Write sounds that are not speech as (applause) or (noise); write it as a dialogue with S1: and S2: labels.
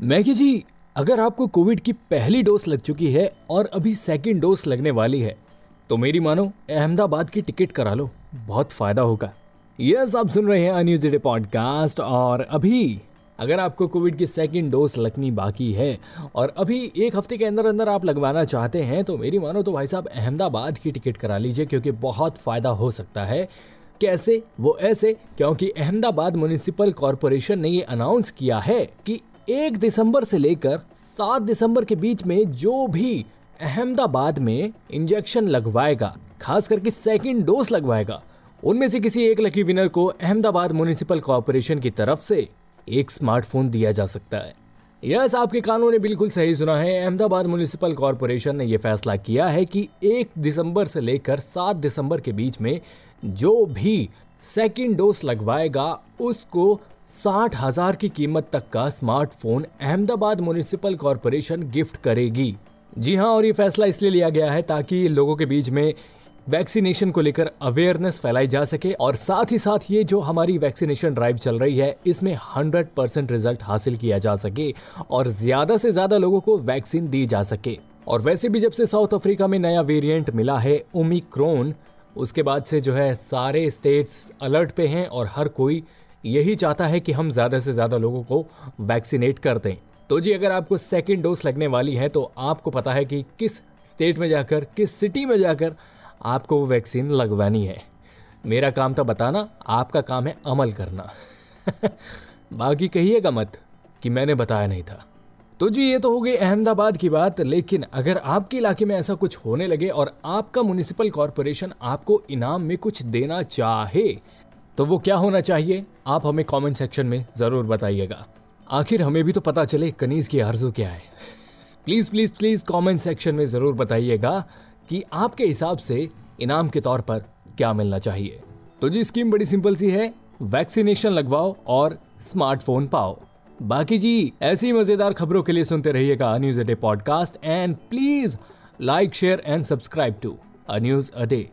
S1: Maggi ji, अगर आपको Covid की पहली डोज लग चुकी है और अभी सेकेंड डोज लगने वाली है तो मेरी मानो, अहमदाबाद की टिकट करा लो। बहुत फ़ायदा होगा। यस, आप सुन रहे हैं अन्यूज डे पॉडकास्ट और अभी, अगर आपको कोविड की सेकेंड डोज लगनी बाकी है और अभी एक हफ़्ते के अंदर अंदर आप लगवाना चाहते हैं तो मेरी मानो तो भाई साहब, अहमदाबाद की टिकट करा लीजिए, क्योंकि बहुत फ़ायदा हो सकता है। कैसे? वो ऐसे, क्योंकि अहमदाबाद म्युनिसिपल कॉरपोरेशन ने ये अनाउंस किया है कि एक दिसंबर से लेकर सात दिसंबर के बीच में जो भी अहमदाबाद में इंजेक्शन लगवाएगा, खास करके सेकंड डोज लगवाएगा, उनमें से किसी एक लकी विनर को अहमदाबाद म्युनिसिपल कॉरपोरेशन की तरफ़ से एक स्मार्टफ़ोन दिया जा सकता है। यस, आपके कानों ने बिल्कुल सही सुना है। अहमदाबाद म्युनिसिपल कॉरपोरेशन ने यह फैसला किया है कि एक दिसंबर से लेकर सात दिसंबर के बीच में जो भी सेकेंड डोज लगवाएगा, उसको साठ हज़ार की कीमत तक का smartphone Ahmedabad municipal corporation gift करेगी। जी हाँ और ये फैसला इसलिए लिया गया है ताकि लोगों के बीच में वैक्सीनेशन को लेकर अवेयरनेस फैलाई जा सके और साथ ही साथ ये जो हमारी वैक्सीनेशन ड्राइव चल रही है, इसमें 100 परसेंट रिज़ल्ट हासिल किया जा सके और ज़्यादा से ज़्यादा लोगों को वैक्सीन दी जा सके। और वैसे भी जब से साउथ अफ्रीका में नया वेरिएंट मिला है ओमिक्रोन उसके बाद से जो है सारे स्टेट्स अलर्ट पे हैं और हर कोई यही चाहता है कि हम ज़्यादा से ज़्यादा लोगों को वैक्सीनेट कर दें। तो जी, अगर आपको सेकेंड डोज लगने वाली है तो आपको पता है कि किस स्टेट में जाकर, किस सिटी में जाकर आपको वो वैक्सीन लगवानी है। मेरा काम था बताना, आपका काम है अमल करना। (laughs) बाकी कहिएगा मत कि मैंने बताया नहीं था। तो जी, ये तो हो गई अहमदाबाद की बात, लेकिन अगर आपके इलाके में ऐसा कुछ होने लगे और आपका म्युनिसिपल कॉरपोरेशन आपको इनाम में कुछ देना चाहे तो वो क्या होना चाहिए? आप हमें कमेंट सेक्शन में ज़रूर बताइएगा। आखिर हमें भी तो पता चले कनीज की आरज़ू क्या है। Please please please comment section में ज़रूर बताइएगा कि आपके हिसाब से इनाम के तौर पर क्या मिलना चाहिए। तो जी स्कीम बड़ी सिंपल सी है। वैक्सीनेशन लगवाओ और स्मार्टफ़ोन पाओ। बाकी जी, ऐसी मज़ेदार खबरों के लिए सुनते रहिएगा news a day podcast and please like share and subscribe to a news a day